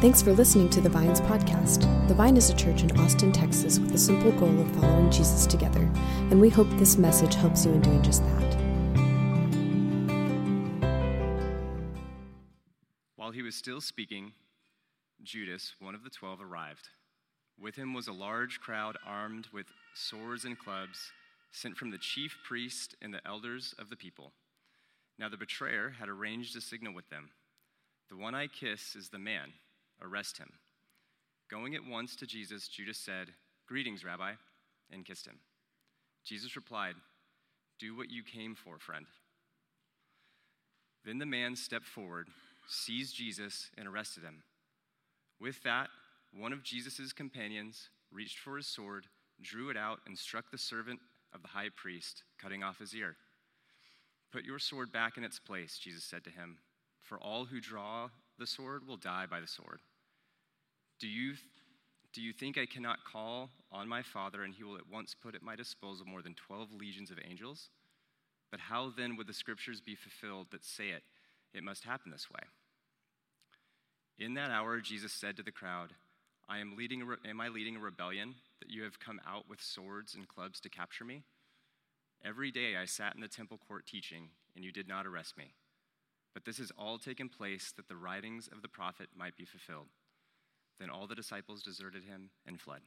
Thanks for listening to the Vines podcast. The Vine is a church in Austin, Texas, with the simple goal of following Jesus together, and we hope this message helps you in doing just that. While he was still speaking, Judas, one of the twelve, arrived. With him was a large crowd armed with swords and clubs, sent from the chief priest and the elders of the people. Now the betrayer had arranged a signal with them The one I kiss is the man arrest him. Going at once to Jesus, Judas said, Greetings, Rabbi, and kissed him. Jesus replied, Do what you came for, friend. Then the man stepped forward, seized Jesus, and arrested him. With that, one of Jesus' companions reached for his sword, drew it out, and struck the servant of the high priest, cutting off his ear. Put your sword back in its place, Jesus said to him, for all who draw the sword will die by the sword. Do you, do you think I cannot call on my Father and he will at once put at my disposal more than 12 legions of angels? But how then would the scriptures be fulfilled that say it? It must happen this way. In that hour, Jesus said to the crowd, I am, leading am I leading a rebellion that you have come out with swords and clubs to capture me? Every day I sat in the temple court teaching, and you did not arrest me. But this has all taken place that the writings of the prophet might be fulfilled. Then all the disciples deserted him and fled.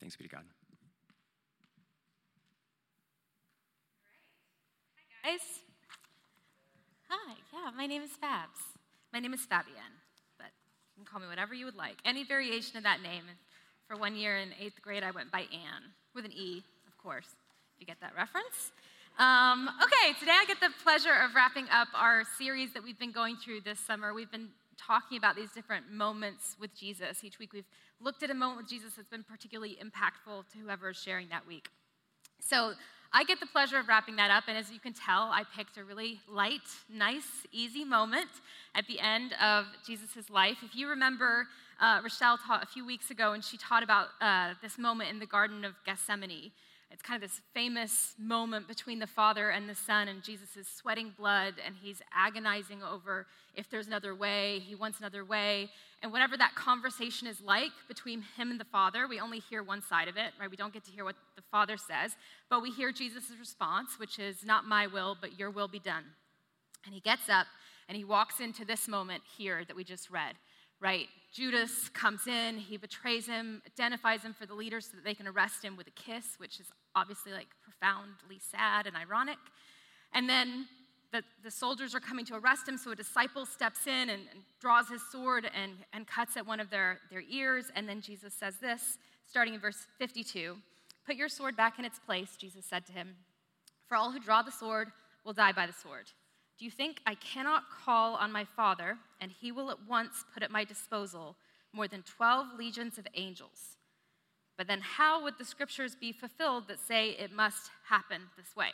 Thanks be to God. Hi, guys. Hi, yeah, my name is Fabs. My name is Fabienne, but you can call me whatever you would like. Any variation of that name. For one year in eighth grade, I went by Anne, with an E, of course, if you get that reference. Um, okay, today I get the pleasure of wrapping up our series that we've been going through this summer. We've been talking about these different moments with Jesus. Each week we've looked at a moment with Jesus that's been particularly impactful to whoever is sharing that week. So I get the pleasure of wrapping that up, and as you can tell, I picked a really light, nice, easy moment at the end of Jesus' life. If you remember, uh, Rochelle taught a few weeks ago, and she taught about uh, this moment in the Garden of Gethsemane. It's kind of this famous moment between the Father and the Son, and Jesus is sweating blood and he's agonizing over if there's another way. He wants another way. And whatever that conversation is like between him and the Father, we only hear one side of it, right? We don't get to hear what the Father says, but we hear Jesus' response, which is, Not my will, but your will be done. And he gets up and he walks into this moment here that we just read right? Judas comes in, he betrays him, identifies him for the leaders so that they can arrest him with a kiss, which is obviously like profoundly sad and ironic. And then the, the soldiers are coming to arrest him, so a disciple steps in and, and draws his sword and, and cuts at one of their, their ears. And then Jesus says this, starting in verse 52 Put your sword back in its place, Jesus said to him. For all who draw the sword will die by the sword. Do you think I cannot call on my Father, and he will at once put at my disposal more than 12 legions of angels? But then, how would the scriptures be fulfilled that say it must happen this way?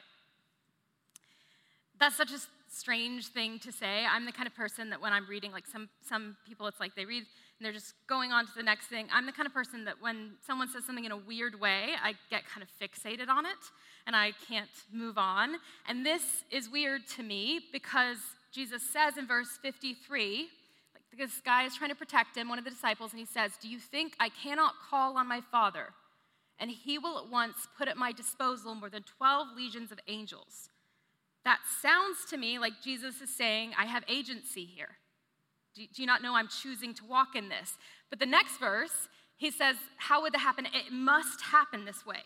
That's such a strange thing to say. I'm the kind of person that when I'm reading, like some, some people, it's like they read and they're just going on to the next thing. I'm the kind of person that when someone says something in a weird way, I get kind of fixated on it and I can't move on. And this is weird to me because Jesus says in verse 53, like this guy is trying to protect him, one of the disciples, and he says, Do you think I cannot call on my Father? And he will at once put at my disposal more than 12 legions of angels. That sounds to me like Jesus is saying, I have agency here. Do, do you not know I'm choosing to walk in this? But the next verse, he says, How would that happen? It must happen this way.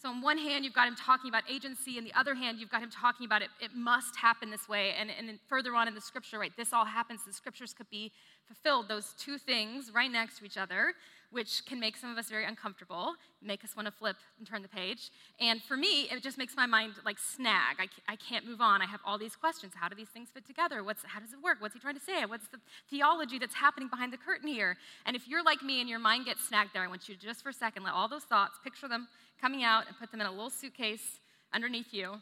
So, on one hand, you've got him talking about agency, and the other hand, you've got him talking about it, it must happen this way. And, and further on in the scripture, right, this all happens, the scriptures could be fulfilled. Those two things right next to each other which can make some of us very uncomfortable, make us want to flip and turn the page. And for me, it just makes my mind like snag. I, I can't move on. I have all these questions. How do these things fit together? What's, how does it work? What's he trying to say? What's the theology that's happening behind the curtain here? And if you're like me and your mind gets snagged there, I want you to just for a second let all those thoughts, picture them coming out and put them in a little suitcase underneath you.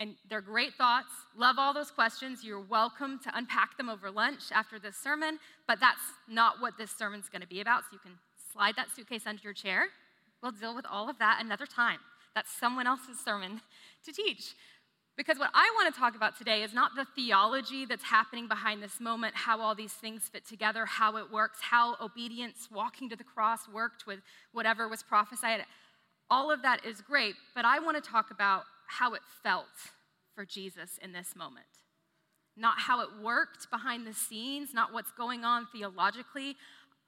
And they're great thoughts. Love all those questions. You're welcome to unpack them over lunch after this sermon, but that's not what this sermon's going to be about. So you can slide that suitcase under your chair. We'll deal with all of that another time. That's someone else's sermon to teach. Because what I want to talk about today is not the theology that's happening behind this moment, how all these things fit together, how it works, how obedience, walking to the cross, worked with whatever was prophesied. All of that is great, but I want to talk about how it felt for Jesus in this moment. Not how it worked behind the scenes, not what's going on theologically.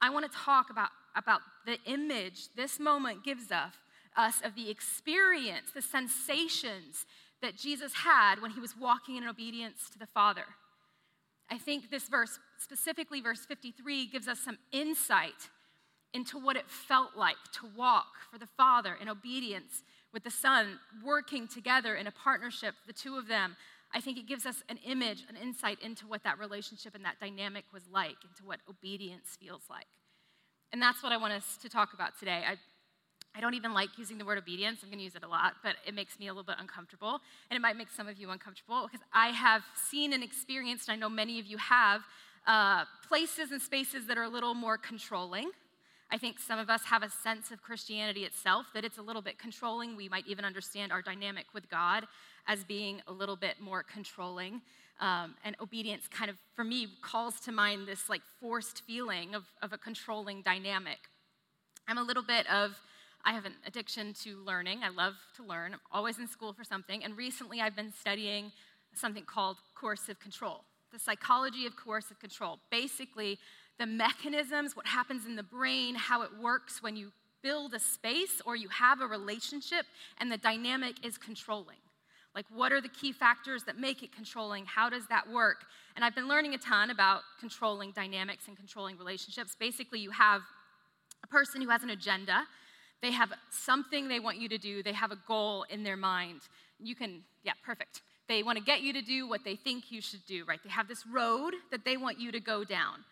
I want to talk about, about the image this moment gives us, us of the experience, the sensations that Jesus had when he was walking in obedience to the Father. I think this verse, specifically verse 53, gives us some insight into what it felt like to walk for the Father in obedience with the Son, working together in a partnership, the two of them. I think it gives us an image, an insight into what that relationship and that dynamic was like, into what obedience feels like. And that's what I want us to talk about today. I I don't even like using the word obedience. I'm going to use it a lot, but it makes me a little bit uncomfortable. And it might make some of you uncomfortable because I have seen and experienced, and I know many of you have, uh, places and spaces that are a little more controlling. I think some of us have a sense of Christianity itself that it's a little bit controlling. We might even understand our dynamic with God as being a little bit more controlling. Um, and obedience kind of, for me, calls to mind this like forced feeling of, of a controlling dynamic. I'm a little bit of I have an addiction to learning. I love to learn. I'm always in school for something. And recently I've been studying something called coercive control, the psychology of coercive control. Basically, the mechanisms, what happens in the brain, how it works when you build a space or you have a relationship and the dynamic is controlling. Like, what are the key factors that make it controlling? How does that work? And I've been learning a ton about controlling dynamics and controlling relationships. Basically, you have a person who has an agenda they have something they want you to do, they have a goal in their mind. You can, yeah, perfect. They want to get you to do what they think you should do, right? They have this road that they want you to go down.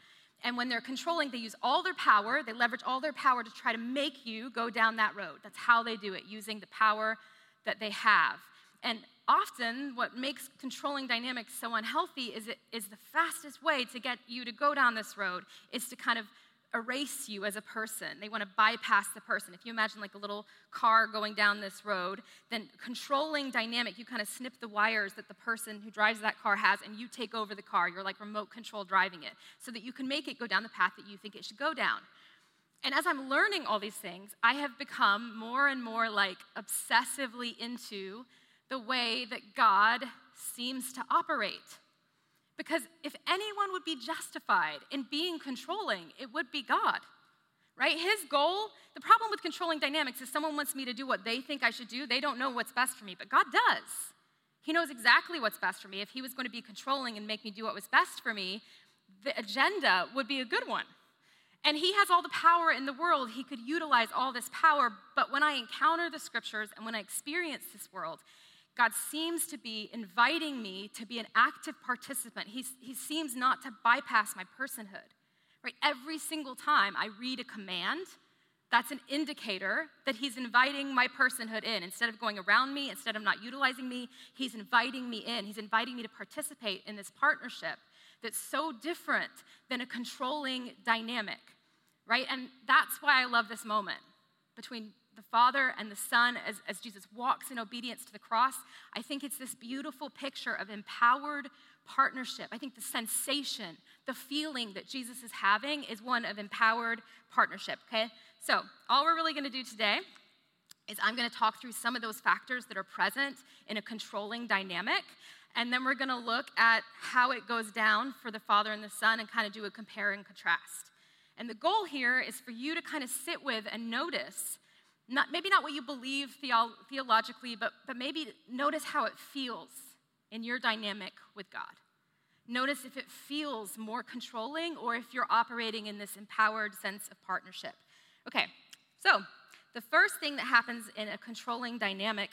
And when they're controlling, they use all their power, they leverage all their power to try to make you go down that road. That's how they do it, using the power that they have. And often, what makes controlling dynamics so unhealthy is it is the fastest way to get you to go down this road is to kind of erase you as a person. They want to bypass the person. If you imagine like a little car going down this road, then controlling dynamic, you kind of snip the wires that the person who drives that car has and you take over the car. You're like remote control driving it so that you can make it go down the path that you think it should go down. And as I'm learning all these things, I have become more and more like obsessively into the way that God seems to operate. Because if anyone would be justified in being controlling, it would be God, right? His goal, the problem with controlling dynamics is someone wants me to do what they think I should do. They don't know what's best for me, but God does. He knows exactly what's best for me. If He was going to be controlling and make me do what was best for me, the agenda would be a good one. And He has all the power in the world. He could utilize all this power. But when I encounter the scriptures and when I experience this world, God seems to be inviting me to be an active participant. He, he seems not to bypass my personhood. Right? Every single time I read a command, that's an indicator that he's inviting my personhood in. Instead of going around me, instead of not utilizing me, he's inviting me in. He's inviting me to participate in this partnership that's so different than a controlling dynamic, right? And that's why I love this moment between the Father and the Son as, as Jesus walks in obedience to the cross, I think it's this beautiful picture of empowered partnership. I think the sensation, the feeling that Jesus is having is one of empowered partnership, okay? So, all we're really gonna do today is I'm gonna talk through some of those factors that are present in a controlling dynamic. And then we're gonna look at how it goes down for the Father and the Son and kind of do a compare and contrast. And the goal here is for you to kind of sit with and notice not, maybe not what you believe theo- theologically, but, but maybe notice how it feels in your dynamic with God. Notice if it feels more controlling or if you're operating in this empowered sense of partnership. Okay, so the first thing that happens in a controlling dynamic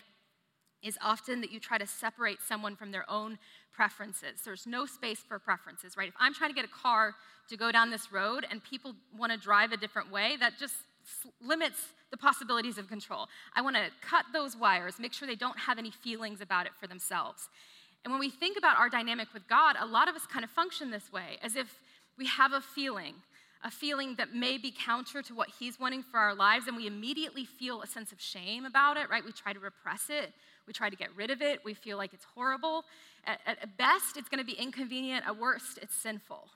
is often that you try to separate someone from their own preferences. There's no space for preferences, right? If I'm trying to get a car to go down this road and people want to drive a different way, that just limits the possibilities of control. I want to cut those wires, make sure they don't have any feelings about it for themselves. And when we think about our dynamic with God, a lot of us kind of function this way, as if we have a feeling, a feeling that may be counter to what He's wanting for our lives, and we immediately feel a sense of shame about it, right? We try to repress it. We try to get rid of it. We feel like it's horrible. At, at best, it's going to be inconvenient. At worst, it's sinful.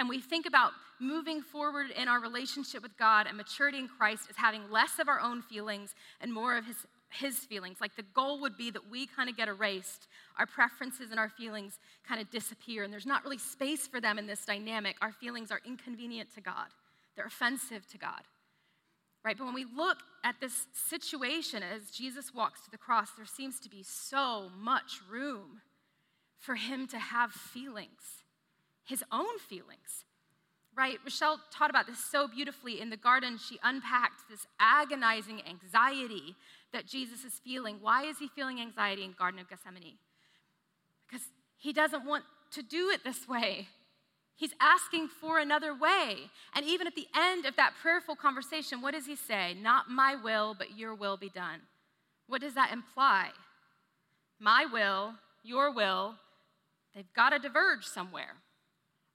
And we think about moving forward in our relationship with God and maturity in Christ as having less of our own feelings and more of His, his feelings. Like the goal would be that we kind of get erased, our preferences and our feelings kind of disappear, and there's not really space for them in this dynamic. Our feelings are inconvenient to God, they're offensive to God right? But when we look at this situation as Jesus walks to the cross, there seems to be so much room for him to have feelings, his own feelings, right? Rochelle taught about this so beautifully in the garden. She unpacked this agonizing anxiety that Jesus is feeling. Why is he feeling anxiety in Garden of Gethsemane? Because he doesn't want to do it this way. He's asking for another way. And even at the end of that prayerful conversation, what does he say? Not my will, but your will be done. What does that imply? My will, your will, they've got to diverge somewhere.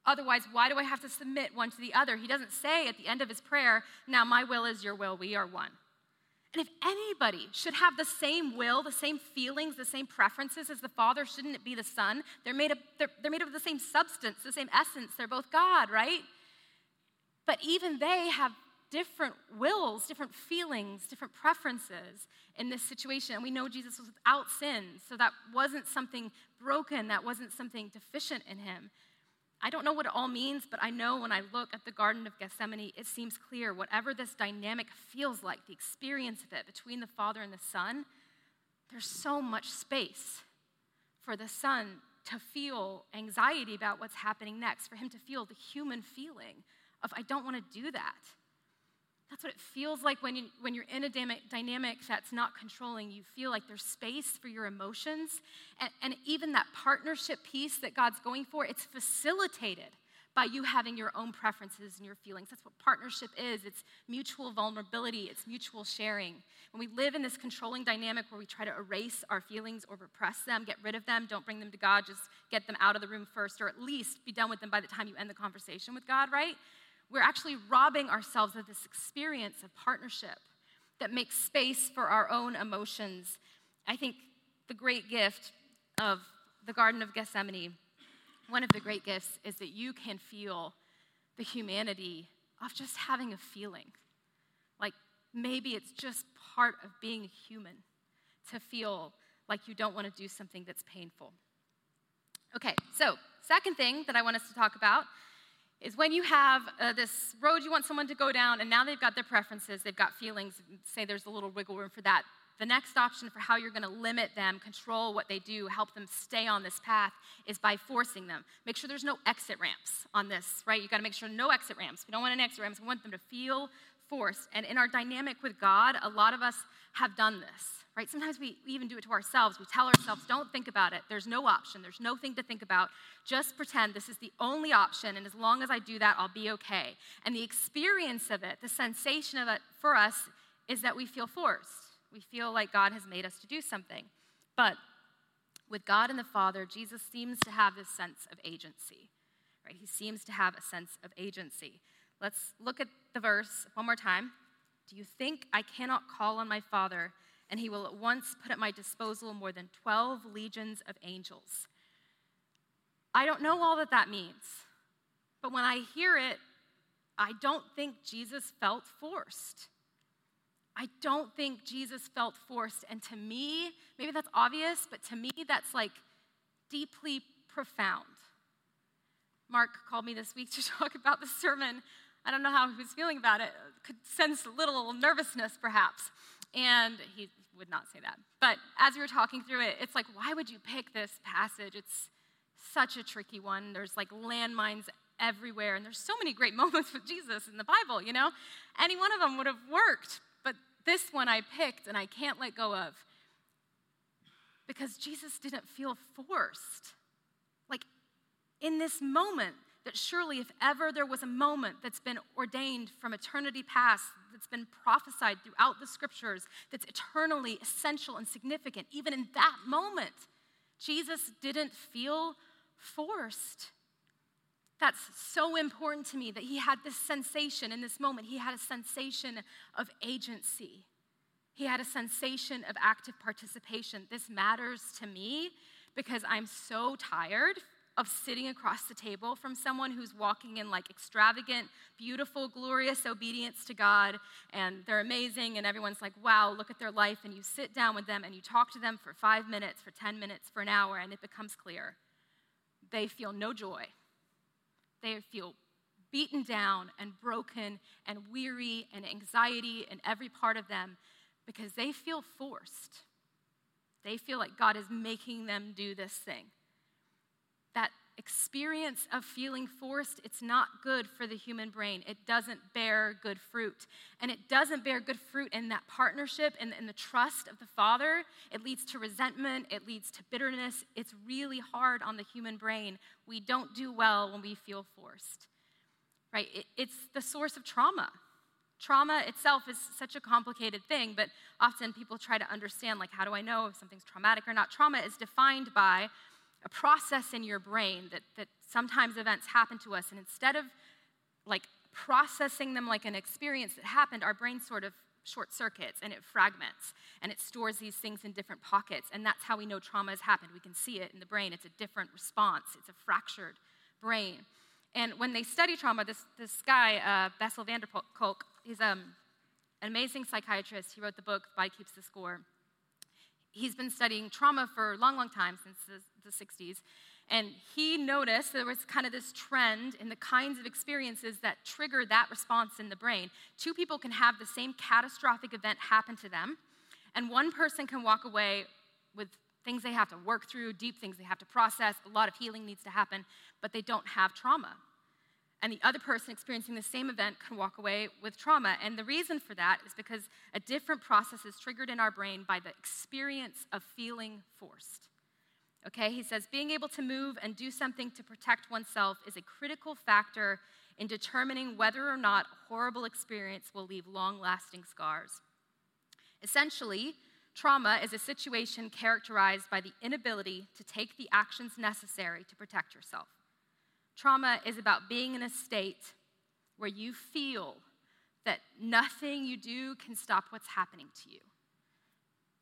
Otherwise, why do I have to submit one to the other? He doesn't say at the end of his prayer, Now my will is your will, we are one. And if anybody should have the same will, the same feelings, the same preferences as the Father, shouldn't it be the Son? They're made, of, they're, they're made of the same substance, the same essence. They're both God, right? But even they have different wills, different feelings, different preferences in this situation. And we know Jesus was without sin, so that wasn't something broken, that wasn't something deficient in him. I don't know what it all means, but I know when I look at the Garden of Gethsemane, it seems clear whatever this dynamic feels like, the experience of it between the Father and the Son, there's so much space for the Son to feel anxiety about what's happening next, for him to feel the human feeling of, I don't want to do that. That's what it feels like when, you, when you're in a dynamic that's not controlling. You feel like there's space for your emotions. And, and even that partnership piece that God's going for, it's facilitated by you having your own preferences and your feelings. That's what partnership is it's mutual vulnerability, it's mutual sharing. When we live in this controlling dynamic where we try to erase our feelings or repress them, get rid of them, don't bring them to God, just get them out of the room first, or at least be done with them by the time you end the conversation with God, right? We're actually robbing ourselves of this experience of partnership that makes space for our own emotions. I think the great gift of the Garden of Gethsemane, one of the great gifts, is that you can feel the humanity of just having a feeling. Like maybe it's just part of being human to feel like you don't want to do something that's painful. Okay, so, second thing that I want us to talk about is when you have uh, this road you want someone to go down, and now they've got their preferences, they've got feelings, say there's a little wiggle room for that. The next option for how you're going to limit them, control what they do, help them stay on this path is by forcing them. Make sure there's no exit ramps on this, right? You got to make sure no exit ramps. We don't want an exit ramps. We want them to feel forced. And in our dynamic with God, a lot of us have done this right? Sometimes we even do it to ourselves. We tell ourselves, don't think about it. There's no option. There's no thing to think about. Just pretend this is the only option, and as long as I do that, I'll be okay. And the experience of it, the sensation of it for us, is that we feel forced. We feel like God has made us to do something. But with God and the Father, Jesus seems to have this sense of agency, right? He seems to have a sense of agency. Let's look at the verse one more time. Do you think I cannot call on my Father? and he will at once put at my disposal more than 12 legions of angels. I don't know all that that means, but when I hear it, I don't think Jesus felt forced. I don't think Jesus felt forced. And to me, maybe that's obvious, but to me, that's like deeply profound. Mark called me this week to talk about the sermon. I don't know how he was feeling about it. Could sense a little nervousness, perhaps. And he would not say that. But as we were talking through it, it's like, why would you pick this passage? It's such a tricky one. There's like landmines everywhere, and there's so many great moments with Jesus in the Bible, you know? Any one of them would have worked, but this one I picked and I can't let go of because Jesus didn't feel forced. Like in this moment, that surely if ever there was a moment that's been ordained from eternity past, that's been prophesied throughout the scriptures, that's eternally essential and significant, even in that moment, Jesus didn't feel forced. That's so important to me that he had this sensation in this moment. He had a sensation of agency. He had a sensation of active participation. This matters to me because I'm so tired of sitting across the table from someone who's walking in like extravagant, beautiful, glorious obedience to God, and they're amazing, and everyone's like, wow, look at their life. And you sit down with them and you talk to them for five minutes, for 10 minutes, for an hour, and it becomes clear. They feel no joy. They feel beaten down and broken and weary and anxiety in every part of them because they feel forced. They feel like God is making them do this thing that experience of feeling forced, it's not good for the human brain. It doesn't bear good fruit. And it doesn't bear good fruit in that partnership and in the trust of the Father. It leads to resentment, it leads to bitterness. It's really hard on the human brain. We don't do well when we feel forced, right? It, it's the source of trauma. Trauma itself is such a complicated thing, but often people try to understand, like, how do I know if something's traumatic or not? Trauma is defined by a process in your brain that, that sometimes events happen to us, and instead of like processing them like an experience that happened, our brain sort of short circuits and it fragments and it stores these things in different pockets. And that's how we know trauma has happened. We can see it in the brain. It's a different response, it's a fractured brain. And when they study trauma, this, this guy, uh, Bessel van der Kolk, he's um, an amazing psychiatrist. He wrote the book, Body Keeps the Score he's been studying trauma for a long, long time, since the, the 60s. And he noticed there was kind of this trend in the kinds of experiences that trigger that response in the brain. Two people can have the same catastrophic event happen to them, and one person can walk away with things they have to work through, deep things they have to process, a lot of healing needs to happen, but they don't have trauma and the other person experiencing the same event can walk away with trauma. And the reason for that is because a different process is triggered in our brain by the experience of feeling forced. Okay, he says being able to move and do something to protect oneself is a critical factor in determining whether or not a horrible experience will leave long lasting scars. Essentially, trauma is a situation characterized by the inability to take the actions necessary to protect yourself. Trauma is about being in a state where you feel that nothing you do can stop what's happening to you.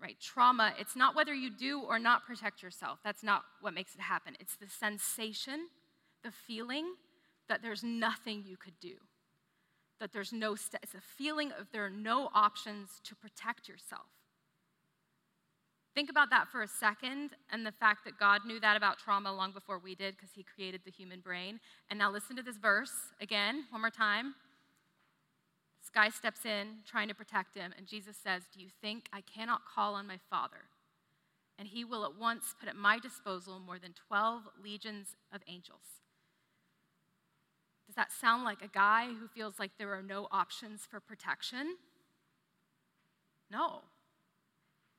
Right? Trauma, it's not whether you do or not protect yourself. That's not what makes it happen. It's the sensation, the feeling that there's nothing you could do. That there's no, st- it's a feeling of there are no options to protect yourself. Think about that for a second and the fact that God knew that about trauma long before we did because he created the human brain. And now listen to this verse again, one more time. This guy steps in trying to protect him, and Jesus says, Do you think I cannot call on my Father? And he will at once put at my disposal more than 12 legions of angels. Does that sound like a guy who feels like there are no options for protection? No.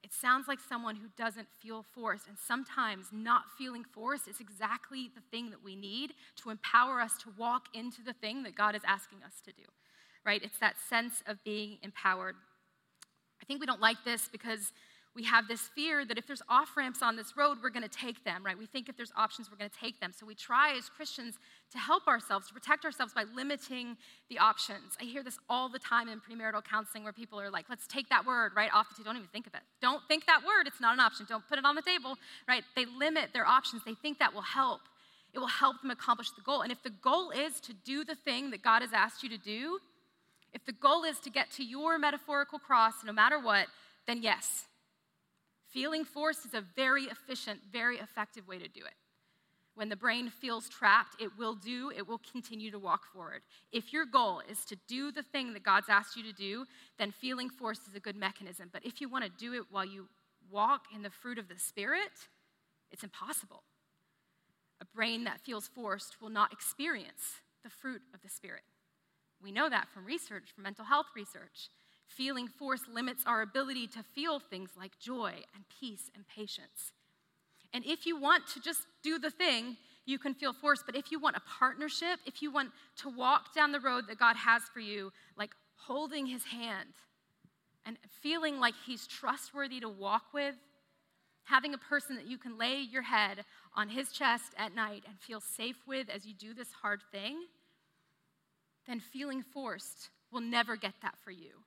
It sounds like someone who doesn't feel forced, And sometimes not feeling forced is exactly the thing that we need to empower us to walk into the thing that God is asking us to do, right? It's that sense of being empowered. I think we don't like this because we have this fear that if there's off ramps on this road, we're going to take them, right? We think if there's options, we're going to take them. So we try as Christians to help ourselves, to protect ourselves by limiting the options. I hear this all the time in premarital counseling where people are like, let's take that word right off the table. Don't even think of it. Don't think that word. It's not an option. Don't put it on the table, right? They limit their options. They think that will help. It will help them accomplish the goal. And if the goal is to do the thing that God has asked you to do, if the goal is to get to your metaphorical cross no matter what, then yes, Feeling forced is a very efficient, very effective way to do it. When the brain feels trapped, it will do, it will continue to walk forward. If your goal is to do the thing that God's asked you to do, then feeling forced is a good mechanism. But if you want to do it while you walk in the fruit of the Spirit, it's impossible. A brain that feels forced will not experience the fruit of the Spirit. We know that from research, from mental health research. Feeling force limits our ability to feel things like joy and peace and patience. And if you want to just do the thing, you can feel force. But if you want a partnership, if you want to walk down the road that God has for you, like holding his hand and feeling like he's trustworthy to walk with, having a person that you can lay your head on his chest at night and feel safe with as you do this hard thing, then feeling forced will never get that for you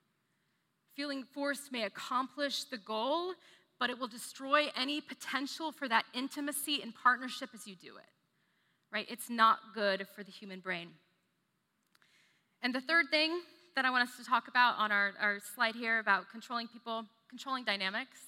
feeling forced may accomplish the goal, but it will destroy any potential for that intimacy and partnership as you do it. Right? It's not good for the human brain. And the third thing that I want us to talk about on our, our slide here about controlling people, controlling dynamics,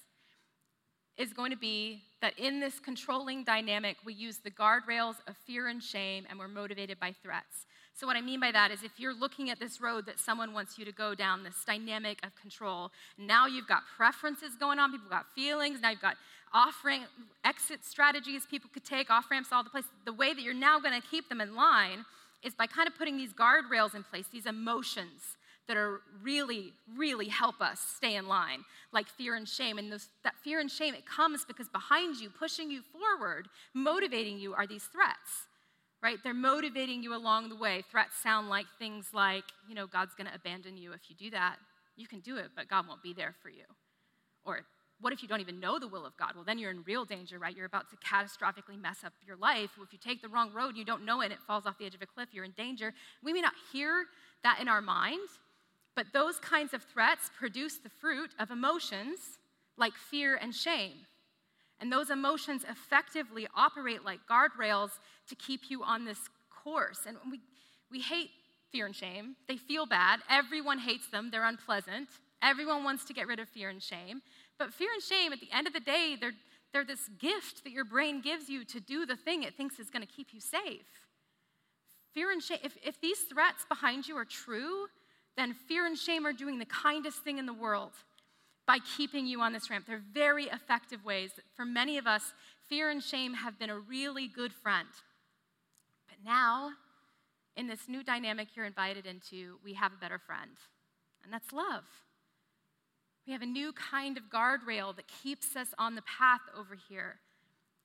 is going to be that in this controlling dynamic, we use the guardrails of fear and shame, and we're motivated by threats. So, what I mean by that is if you're looking at this road that someone wants you to go down, this dynamic of control, now you've got preferences going on, people got feelings, now you've got off ramp exit strategies people could take, off ramps all the place. The way that you're now going to keep them in line is by kind of putting these guardrails in place, these emotions that are really, really help us stay in line, like fear and shame. And those, that fear and shame, it comes because behind you, pushing you forward, motivating you, are these threats right? They're motivating you along the way. Threats sound like things like, you know, God's going to abandon you if you do that. You can do it, but God won't be there for you. Or what if you don't even know the will of God? Well, then you're in real danger, right? You're about to catastrophically mess up your life. If you take the wrong road, you don't know it, and it falls off the edge of a cliff, you're in danger. We may not hear that in our mind, but those kinds of threats produce the fruit of emotions like fear and shame. And those emotions effectively operate like guardrails to keep you on this course. And we, we hate fear and shame. They feel bad. Everyone hates them, they're unpleasant. Everyone wants to get rid of fear and shame. But fear and shame, at the end of the day, they're, they're this gift that your brain gives you to do the thing it thinks is going to keep you safe. Fear and shame, if, if these threats behind you are true, then fear and shame are doing the kindest thing in the world by keeping you on this ramp. They're very effective ways. For many of us, fear and shame have been a really good friend. Now, in this new dynamic you're invited into, we have a better friend, and that's love. We have a new kind of guardrail that keeps us on the path over here.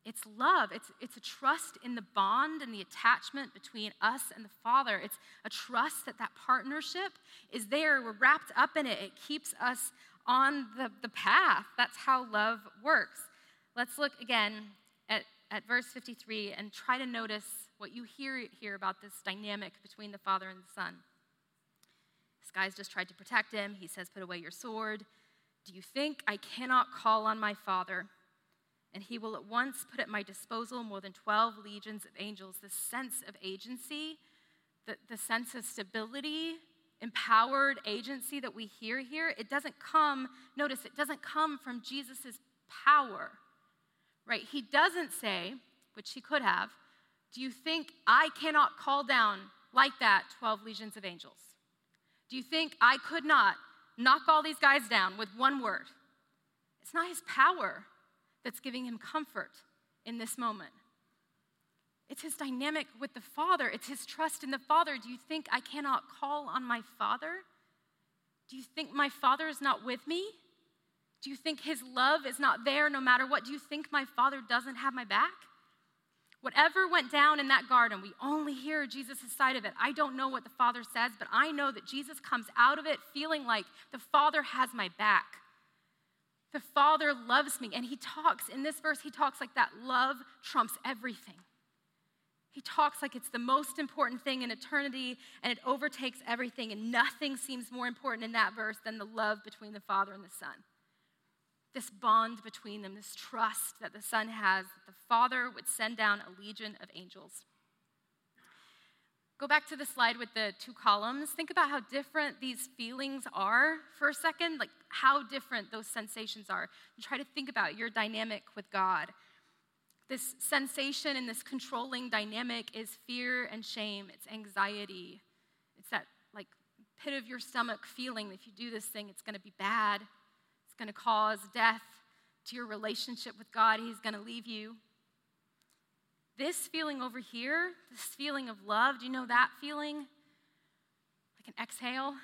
It's love. It's, it's a trust in the bond and the attachment between us and the Father. It's a trust that that partnership is there. We're wrapped up in it. It keeps us on the, the path. That's how love works. Let's look again at, at verse 53 and try to notice what you hear here about this dynamic between the Father and the Son. This guy's just tried to protect him. He says, Put away your sword. Do you think I cannot call on my Father? And he will at once put at my disposal more than 12 legions of angels. The sense of agency, the, the sense of stability, empowered agency that we hear here, it doesn't come, notice, it doesn't come from Jesus' power, right? He doesn't say, which he could have, do you think I cannot call down like that 12 legions of angels? Do you think I could not knock all these guys down with one word? It's not his power that's giving him comfort in this moment. It's his dynamic with the Father. It's his trust in the Father. Do you think I cannot call on my Father? Do you think my Father is not with me? Do you think his love is not there no matter what? Do you think my Father doesn't have my back? Whatever went down in that garden, we only hear Jesus' side of it. I don't know what the Father says, but I know that Jesus comes out of it feeling like the Father has my back. The Father loves me. And he talks, in this verse, he talks like that love trumps everything. He talks like it's the most important thing in eternity and it overtakes everything, and nothing seems more important in that verse than the love between the Father and the Son. This bond between them, this trust that the Son has, that the Father would send down a legion of angels. Go back to the slide with the two columns. Think about how different these feelings are for a second, like how different those sensations are. And try to think about your dynamic with God. This sensation and this controlling dynamic is fear and shame, it's anxiety. It's that like pit of your stomach feeling if you do this thing, it's to be bad. Going to cause death to your relationship with God. He's going to leave you. This feeling over here, this feeling of love, do you know that feeling? Like an exhale.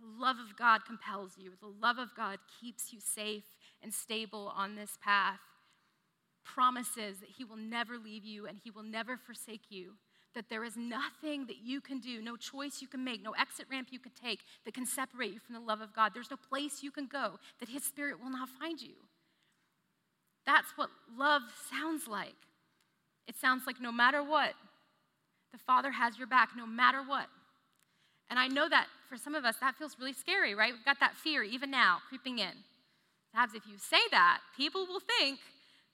The love of God compels you. The love of God keeps you safe and stable on this path promises that He will never leave you and He will never forsake you. That there is nothing that you can do, no choice you can make, no exit ramp you can take that can separate you from the love of God. There's no place you can go that His Spirit will not find you. That's what love sounds like. It sounds like no matter what, the Father has your back, no matter what. And I know that for some of us, that feels really scary, right? We've got that fear even now creeping in. Perhaps if you say that, people will think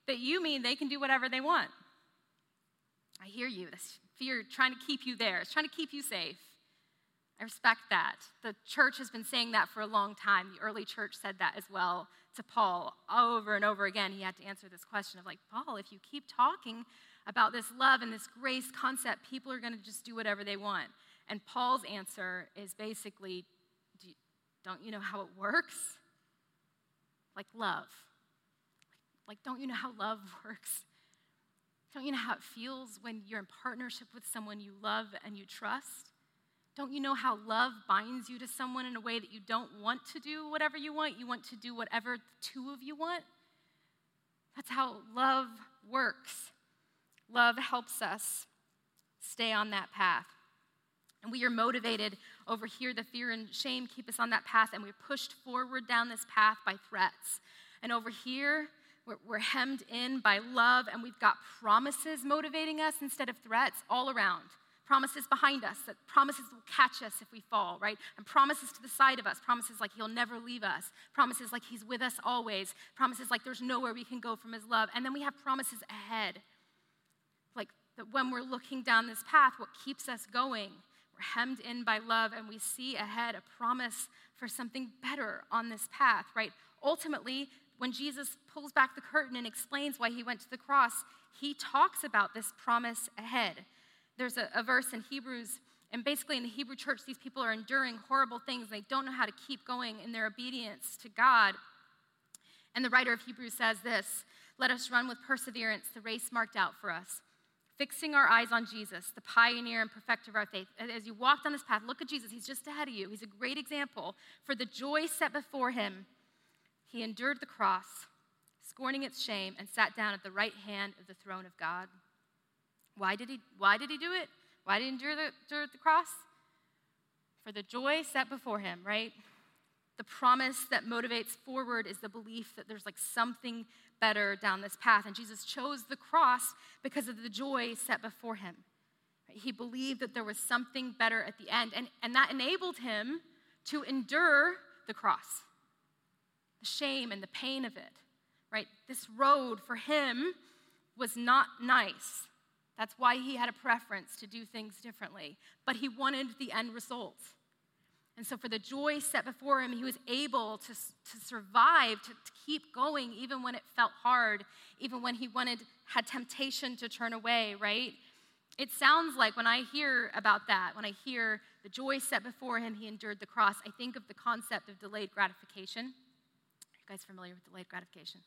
that you mean they can do whatever they want. I hear you. This fear trying to keep you there, it's trying to keep you safe. I respect that. The church has been saying that for a long time. The early church said that as well to Paul over and over again. He had to answer this question of, like, Paul, if you keep talking about this love and this grace concept, people are going to just do whatever they want. And Paul's answer is basically, don't you know how it works? Like love. Like, don't you know how love works? Don't you know how it feels when you're in partnership with someone you love and you trust? Don't you know how love binds you to someone in a way that you don't want to do whatever you want? You want to do whatever the two of you want? That's how love works. Love helps us stay on that path. And we are motivated over here. The fear and shame keep us on that path, and we're pushed forward down this path by threats. And over here, we're, we're hemmed in by love, and we've got promises motivating us instead of threats all around. Promises behind us, that promises will catch us if we fall, right? And promises to the side of us, promises like He'll never leave us, promises like He's with us always, promises like there's nowhere we can go from His love. And then we have promises ahead, like that when we're looking down this path, what keeps us going we're hemmed in by love and we see ahead a promise for something better on this path, right? Ultimately, when Jesus pulls back the curtain and explains why he went to the cross, he talks about this promise ahead. There's a, a verse in Hebrews, and basically in the Hebrew church, these people are enduring horrible things. They don't know how to keep going in their obedience to God. And the writer of Hebrews says this Let us run with perseverance the race marked out for us fixing our eyes on Jesus, the pioneer and perfecter of our faith. As you walk down this path, look at Jesus. He's just ahead of you. He's a great example. For the joy set before him, he endured the cross, scorning its shame, and sat down at the right hand of the throne of God. Why did he, why did he do it? Why did he endure the, endure the cross? For the joy set before him, right? The promise that motivates forward is the belief that there's like something better down this path. And Jesus chose the cross because of the joy set before him. He believed that there was something better at the end, and, and that enabled him to endure the cross, the shame and the pain of it, right? This road for him was not nice. That's why he had a preference to do things differently, but he wanted the end result. And so, for the joy set before him, he was able to, to survive, to, to keep going, even when it felt hard, even when he wanted, had temptation to turn away, right? It sounds like when I hear about that, when I hear the joy set before him, he endured the cross, I think of the concept of delayed gratification. You guys familiar with delayed gratification?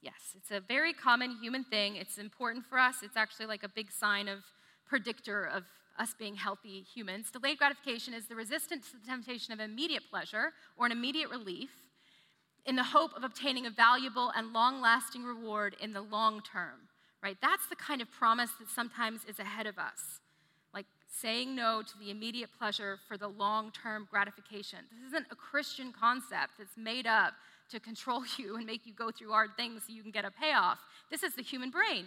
Yes, it's a very common human thing. It's important for us. It's actually like a big sign of predictor of us being healthy humans. Delayed gratification is the resistance to the temptation of immediate pleasure or an immediate relief in the hope of obtaining a valuable and long lasting reward in the long term, right? That's the kind of promise that sometimes is ahead of us. Like saying no to the immediate pleasure for the long term gratification. This isn't a Christian concept that's made up to control you and make you go through hard things so you can get a payoff. This is the human brain.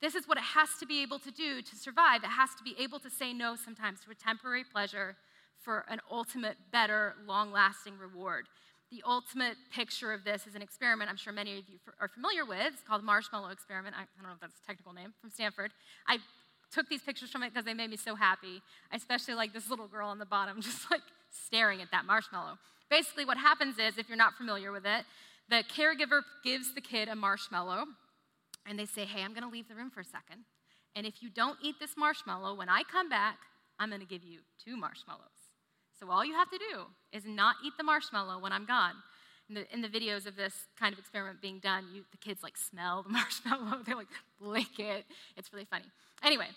This is what it has to be able to do to survive. It has to be able to say no sometimes to a temporary pleasure for an ultimate, better, long lasting reward. The ultimate picture of this is an experiment I'm sure many of you are familiar with. It's called the marshmallow experiment. I don't know if that's a technical name from Stanford. I took these pictures from it because they made me so happy. I especially like this little girl on the bottom, just like staring at that marshmallow. Basically, what happens is, if you're not familiar with it, the caregiver gives the kid a marshmallow and they say, Hey, I'm going to leave the room for a second. And if you don't eat this marshmallow, when I come back, I'm going to give you two marshmallows. So all you have to do is not eat the marshmallow when I'm gone. In the, in the videos of this kind of experiment being done, you, the kids like smell the marshmallow, they like lick it. It's really funny. Anyway,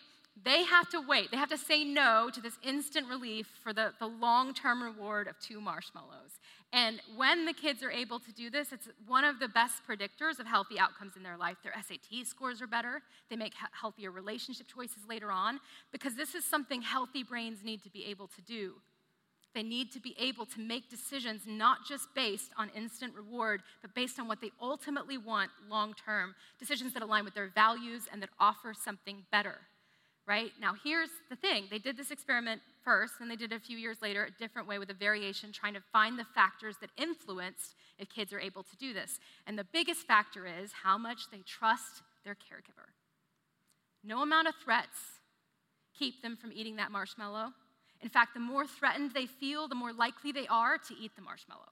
they have to wait. They have to say no to this instant relief for the, the long term reward of two marshmallows. And when the kids are able to do this, it's one of the best predictors of healthy outcomes in their life. Their SAT scores are better, they make healthier relationship choices later on, because this is something healthy brains need to be able to do. They need to be able to make decisions not just based on instant reward, but based on what they ultimately want long term. Decisions that align with their values and that offer something better right? Now, here's the thing they did this experiment first, and they did it a few years later a different way with a variation, trying to find the factors that influenced if kids are able to do this. And the biggest factor is how much they trust their caregiver. No amount of threats keep them from eating that marshmallow. In fact, the more threatened they feel, the more likely they are to eat the marshmallow.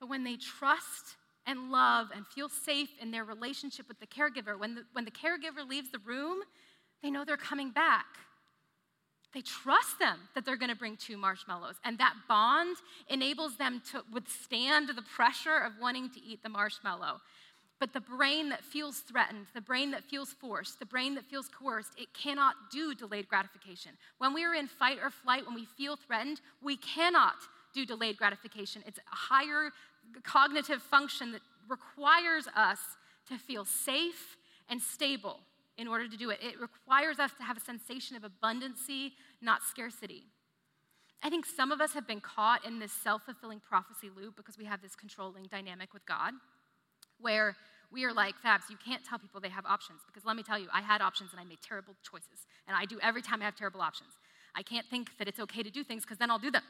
But when they trust and love and feel safe in their relationship with the caregiver, when the, when the caregiver leaves the room, they know they're coming back. They trust them that they're going to bring two marshmallows. And that bond enables them to withstand the pressure of wanting to eat the marshmallow. But the brain that feels threatened, the brain that feels forced, the brain that feels coerced, it cannot do delayed gratification. When we are in fight or flight, when we feel threatened, we cannot do delayed gratification. It's a higher cognitive function that requires us to feel safe and stable in order to do it. It requires us to have a sensation of abundancy, not scarcity. I think some of us have been caught in this self fulfilling prophecy loop because we have this controlling dynamic with God where we are like, Fabs, you can't tell people they have options because let me tell you, I had options and I made terrible choices. And I do every time I have terrible options. I can't think that it's okay to do things because then I'll do them.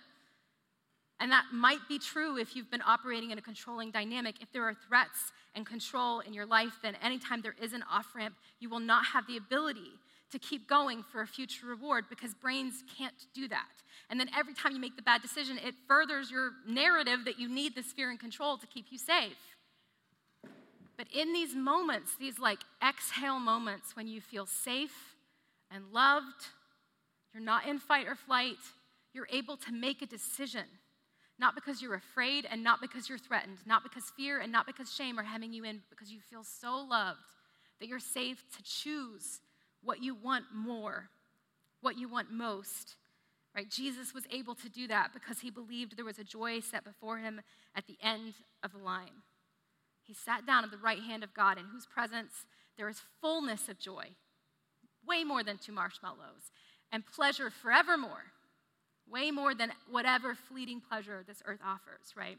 And that might be true if you've been operating in a controlling dynamic. If there are threats and control in your life, then anytime there is an off ramp, you will not have the ability to keep going for a future reward because brains can't do that. And then every time you make the bad decision, it furthers your narrative that you need this fear and control to keep you safe. But in these moments, these like exhale moments when you feel safe and loved, you're not in fight or flight, you're able to make a decision. Not because you're afraid and not because you're threatened, not because fear and not because shame are hemming you in, because you feel so loved that you're safe to choose what you want more, what you want most. Right? Jesus was able to do that because he believed there was a joy set before him at the end of the line. He sat down at the right hand of God, in whose presence there is fullness of joy, way more than two marshmallows, and pleasure forevermore, way more than whatever fleeting pleasure this earth offers, right?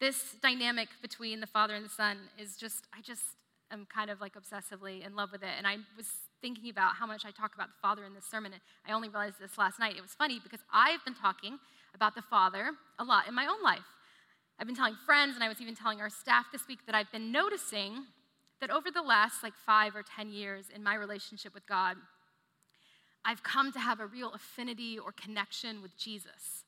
This dynamic between the Father and the Son is just, I just am kind of like obsessively in love with it. And I was thinking about how much I talk about the Father in this sermon, and I only realized this last night. It was funny because I've been talking about the Father a lot in my own life. I've been telling friends, and I was even telling our staff this week that I've been noticing that over the last like five or 10 years in my relationship with God, I've come to have a real affinity or connection with Jesus.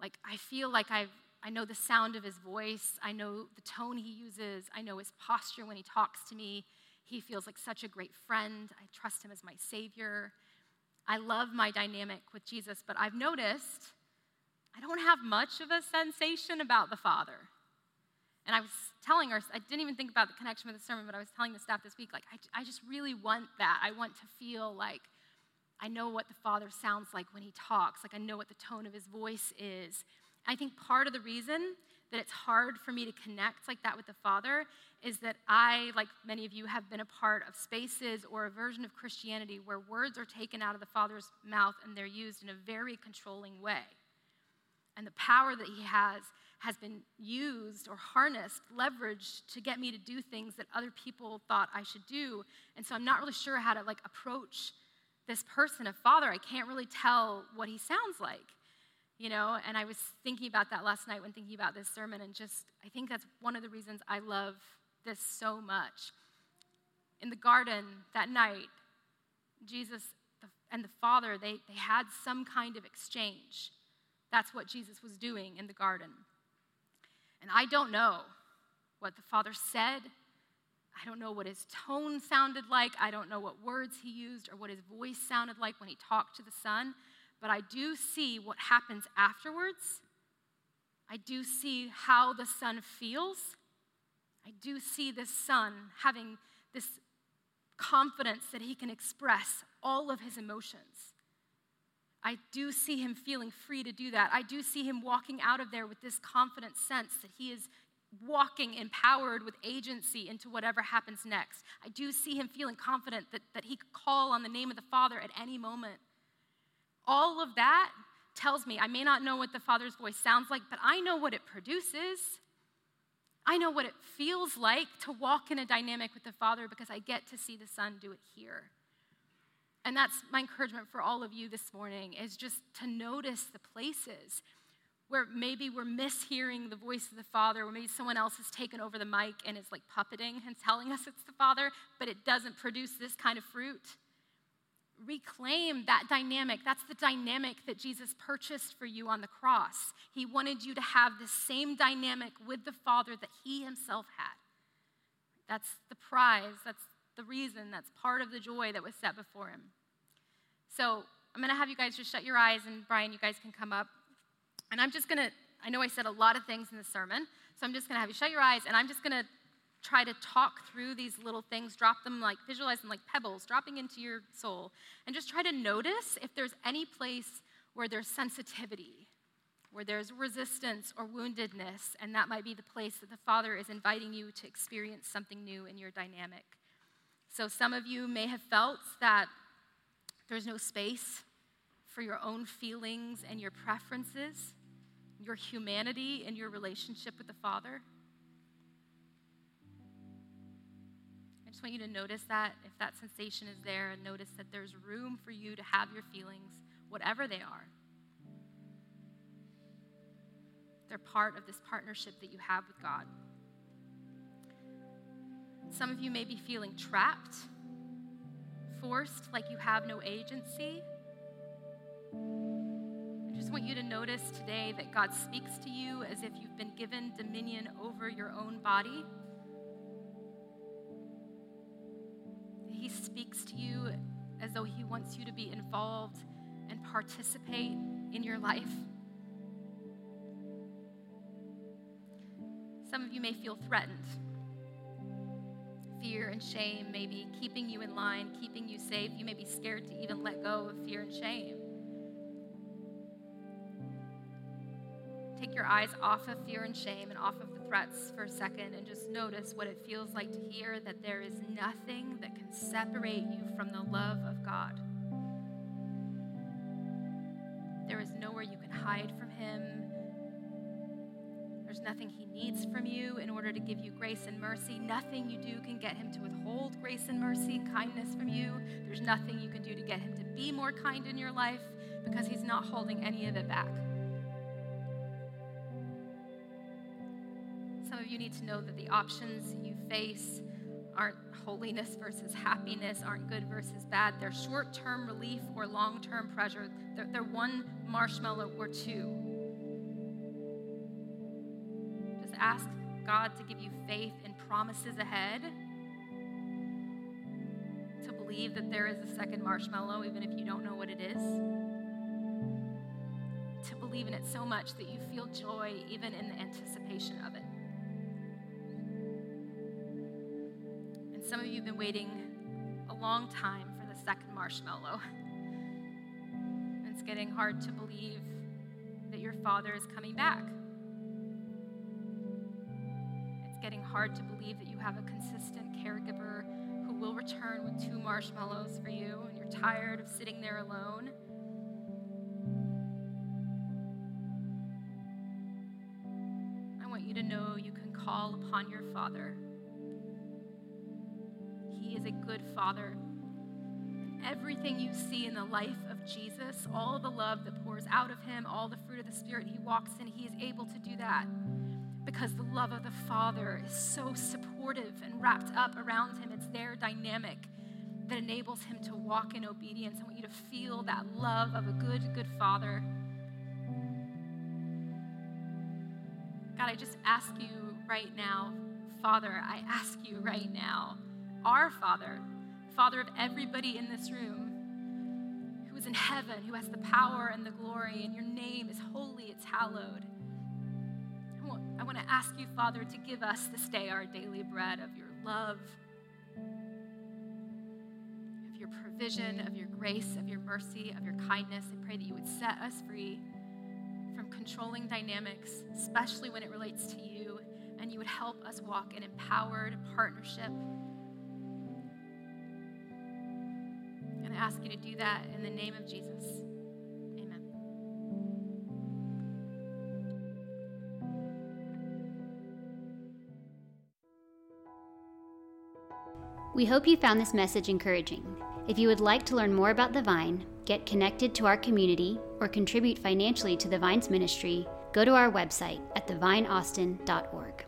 Like, I feel like I've, I know the sound of his voice, I know the tone he uses, I know his posture when he talks to me. He feels like such a great friend. I trust him as my savior. I love my dynamic with Jesus, but I've noticed I don't have much of a sensation about the Father. And I was telling her, I didn't even think about the connection with the sermon, but I was telling the staff this week, like, I, I just really want that. I want to feel like I know what the Father sounds like when he talks, like I know what the tone of his voice is. I think part of the reason that it's hard for me to connect like that with the Father is that I, like many of you, have been a part of spaces or a version of Christianity where words are taken out of the Father's mouth and they're used in a very controlling way and the power that he has has been used or harnessed, leveraged to get me to do things that other people thought I should do. And so I'm not really sure how to like approach this person of father. I can't really tell what he sounds like. You know, and I was thinking about that last night when thinking about this sermon, and just I think that's one of the reasons I love this so much. In the garden that night, Jesus and the Father, they, they had some kind of exchange. That's what Jesus was doing in the garden. And I don't know what the Father said. I don't know what his tone sounded like. I don't know what words he used or what his voice sounded like when he talked to the Son. But I do see what happens afterwards. I do see how the Son feels. I do see this Son having this confidence that he can express all of his emotions. I do see him feeling free to do that. I do see him walking out of there with this confident sense that he is walking empowered with agency into whatever happens next. I do see him feeling confident that, that he could call on the name of the Father at any moment. All of that tells me I may not know what the Father's voice sounds like, but I know what it produces. I know what it feels like to walk in a dynamic with the Father because I get to see the Son do it here. And that's my encouragement for all of you this morning is just to notice the places where maybe we're mishearing the voice of the Father, or maybe someone else has taken over the mic and is like puppeting and telling us it's the Father, but it doesn't produce this kind of fruit. Reclaim that dynamic. That's the dynamic that Jesus purchased for you on the cross. He wanted you to have the same dynamic with the Father that He Himself had. That's the prize, that's the reason, that's part of the joy that was set before Him. So I'm going to have you guys just shut your eyes, and Brian, you guys can come up. And I'm just going to, I know I said a lot of things in the sermon, so I'm just going to have you shut your eyes, and I'm just going to try to talk through these little things, drop them like, visualize them like pebbles dropping into your soul, and just try to notice if there's any place where there's sensitivity, where there's resistance or woundedness, and that might be the place that the Father is inviting you to experience something new in your dynamic. So some of you may have felt that there's no space for your own feelings and your preferences, your humanity and your relationship with the Father. I just want you to notice that if that sensation is there, and notice that there's room for you to have your feelings, whatever they are. They're part of this partnership that you have with God. Some of you may be feeling trapped, forced, like you have no agency. Want you to notice today that God speaks to you as if you've been given dominion over your own body. He speaks to you as though He wants you to be involved and participate in your life. Some of you may feel threatened. Fear and shame may be keeping you in line, keeping you safe. You may be scared to even let go of fear and shame. Take your eyes off of fear and shame and off of the threats for a second and just notice what it feels like to hear that there is nothing that can separate you from the love of God. There is nowhere you can hide from Him. There's nothing He needs from you in order to give you grace and mercy. Nothing you do can get Him to withhold grace and mercy and kindness from you. There's nothing you can do to get Him to be more kind in your life because He's not holding any of it back. You need to know that the options you face aren't holiness versus happiness, aren't good versus bad. They're short term relief or long term pleasure. They're, they're one marshmallow or two. Just ask God to give you faith and promises ahead. To believe that there is a second marshmallow, even if you don't know what it is. To believe in it so much that you feel joy even in the anticipation of it. Have been waiting a long time for the second marshmallow. It's getting hard to believe that your father is coming back It's getting hard to believe that you have a consistent caregiver who will return with two marshmallows for you and you're tired of sitting there alone. I want you to know you can call upon your Father. Father. Everything you see in the life of Jesus, all the love that pours out of him, all the fruit of the Spirit he walks in, he is able to do that because the love of the Father is so supportive and wrapped up around him. It's their dynamic that enables him to walk in obedience. I want you to feel that love of a good, good Father. God, I just ask you right now, Father, I ask you right now, our Father, Father of everybody in this room, who is in heaven, who has the power and the glory, and your name is holy, it's hallowed. I want to ask you, Father, to give us this day our daily bread of your love, of your provision, of your grace, of your mercy, of your kindness. I pray that you would set us free from controlling dynamics, especially when it relates to you, and you would help us walk in empowered partnership. And ask you to do that in the name of Jesus. Amen. We hope you found this message encouraging. If you would like to learn more about the Vine, get connected to our community, or contribute financially to the Vine's ministry, go to our website at thevineaustin.org.